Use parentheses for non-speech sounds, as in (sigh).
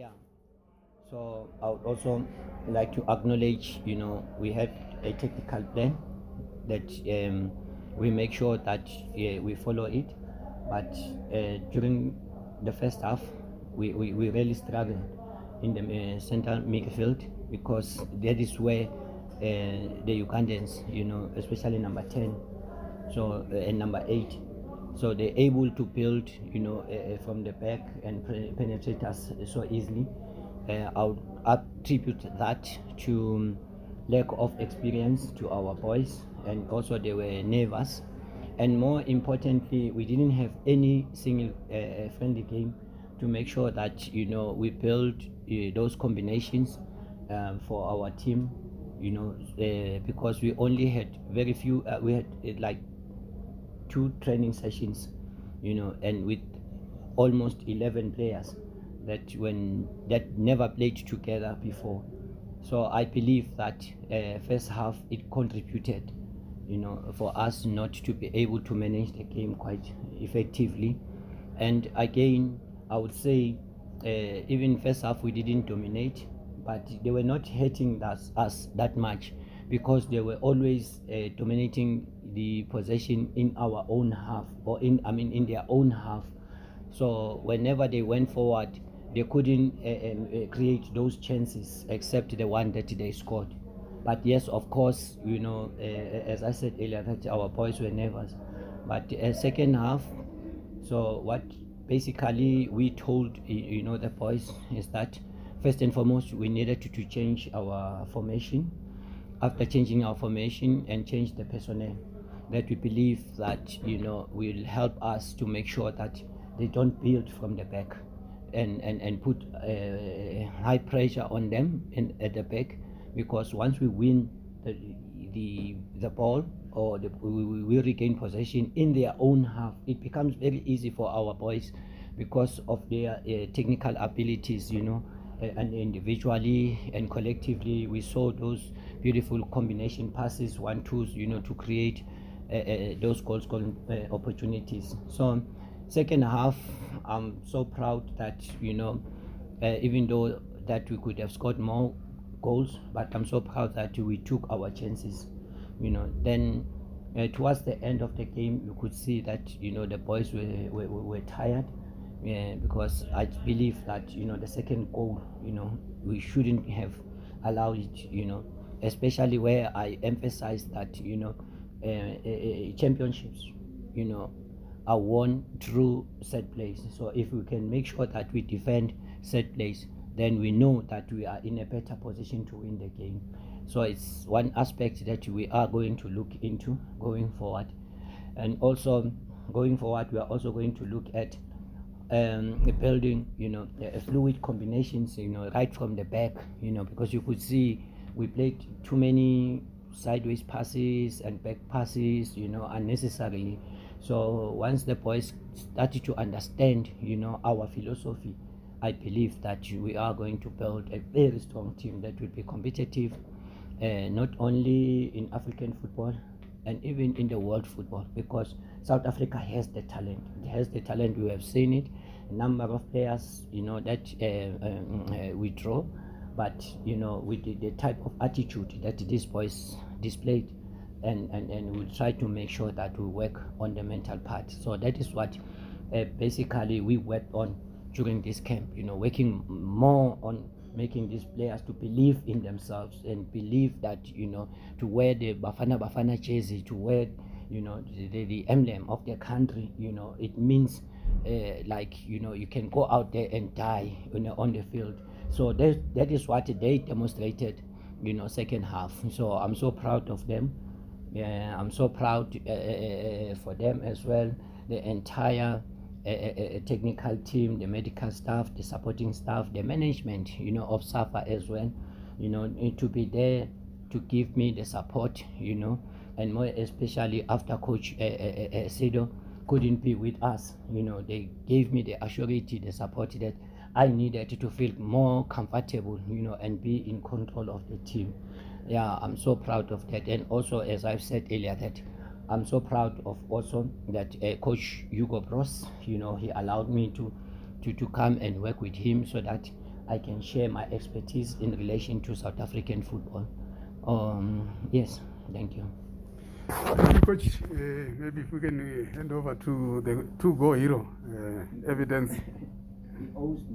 Yeah. So I would also like to acknowledge, you know, we have a technical plan that um, we make sure that we follow it. But uh, during the first half, we, we, we really struggled in the uh, center midfield because that is where uh, the Ugandans, you know, especially number 10, so uh, and number 8, so they're able to build, you know, uh, from the back and penetrate us so easily. Uh, I would attribute that to um, lack of experience to our boys, and also they were nervous. And more importantly, we didn't have any single uh, friendly game to make sure that you know we build uh, those combinations um, for our team. You know, uh, because we only had very few. Uh, we had uh, like two training sessions, you know, and with almost 11 players that when that never played together before. So I believe that uh, first half it contributed, you know, for us not to be able to manage the game quite effectively. And again, I would say uh, even first half we didn't dominate, but they were not hurting us, us that much because they were always uh, dominating the possession in our own half or in I mean in their own half. So whenever they went forward, they couldn't uh, uh, create those chances except the one that they scored. But yes, of course, you know, uh, as I said earlier, that our boys were nervous. But second half, so what basically we told you know the boys is that first and foremost we needed to, to change our formation. After changing our formation and change the personnel, that we believe that you know will help us to make sure that they don't build from the back and, and, and put uh, high pressure on them in, at the back because once we win the, the, the ball or the, we, we regain possession in their own half, it becomes very easy for our boys because of their uh, technical abilities, you know, and individually and collectively. We saw those beautiful combination passes, one twos, you know, to create uh, uh, those goals uh, opportunities. So second half i'm so proud that you know uh, even though that we could have scored more goals but i'm so proud that we took our chances you know then uh, towards the end of the game you could see that you know the boys were were, were tired yeah, because i believe that you know the second goal you know we shouldn't have allowed it you know especially where i emphasize that you know uh, uh, championships you know are won through set plays. So if we can make sure that we defend set plays, then we know that we are in a better position to win the game. So it's one aspect that we are going to look into going forward. And also going forward, we are also going to look at um, building, you know, fluid combinations, you know, right from the back, you know, because you could see we played too many sideways passes and back passes, you know, unnecessarily. So once the boys started to understand, you know, our philosophy, I believe that we are going to build a very strong team that will be competitive, uh, not only in African football and even in the world football, because South Africa has the talent. It has the talent. We have seen it. A number of players, you know, that uh, um, uh, we draw, but you know, with the, the type of attitude that these boys displayed, and, and, and we'll try to make sure that we work on the mental part. So that is what uh, basically we worked on during this camp, you know, working more on making these players to believe in themselves and believe that, you know, to wear the Bafana Bafana jersey, to wear, you know, the, the emblem of their country, you know, it means uh, like, you know, you can go out there and die, you know, on the field. So that, that is what they demonstrated, you know, second half. So I'm so proud of them. Yeah, I'm so proud uh, uh, uh, for them as well. The entire technical team, the medical staff, the supporting staff, the management, you know, of SAFA as well, you know, need to be there to give me the support, you know, and more especially after Coach uh, uh, Sedo couldn't be with us, you know, they gave me the assurity, the support that I needed to feel more comfortable, you know, and be in control of the team. Yeah i'm so proud of that. And also as i've said earlier that i'm so proud of also that uh, coach Hugo Broos you know he allowed me to to to come and work with him so that I can share my expertise in relation to South African football. Um, yes, thank you. Coach. Uh, maybe if we can uh, hand over to the two-go hero, uh, evidence. (laughs) He owes me.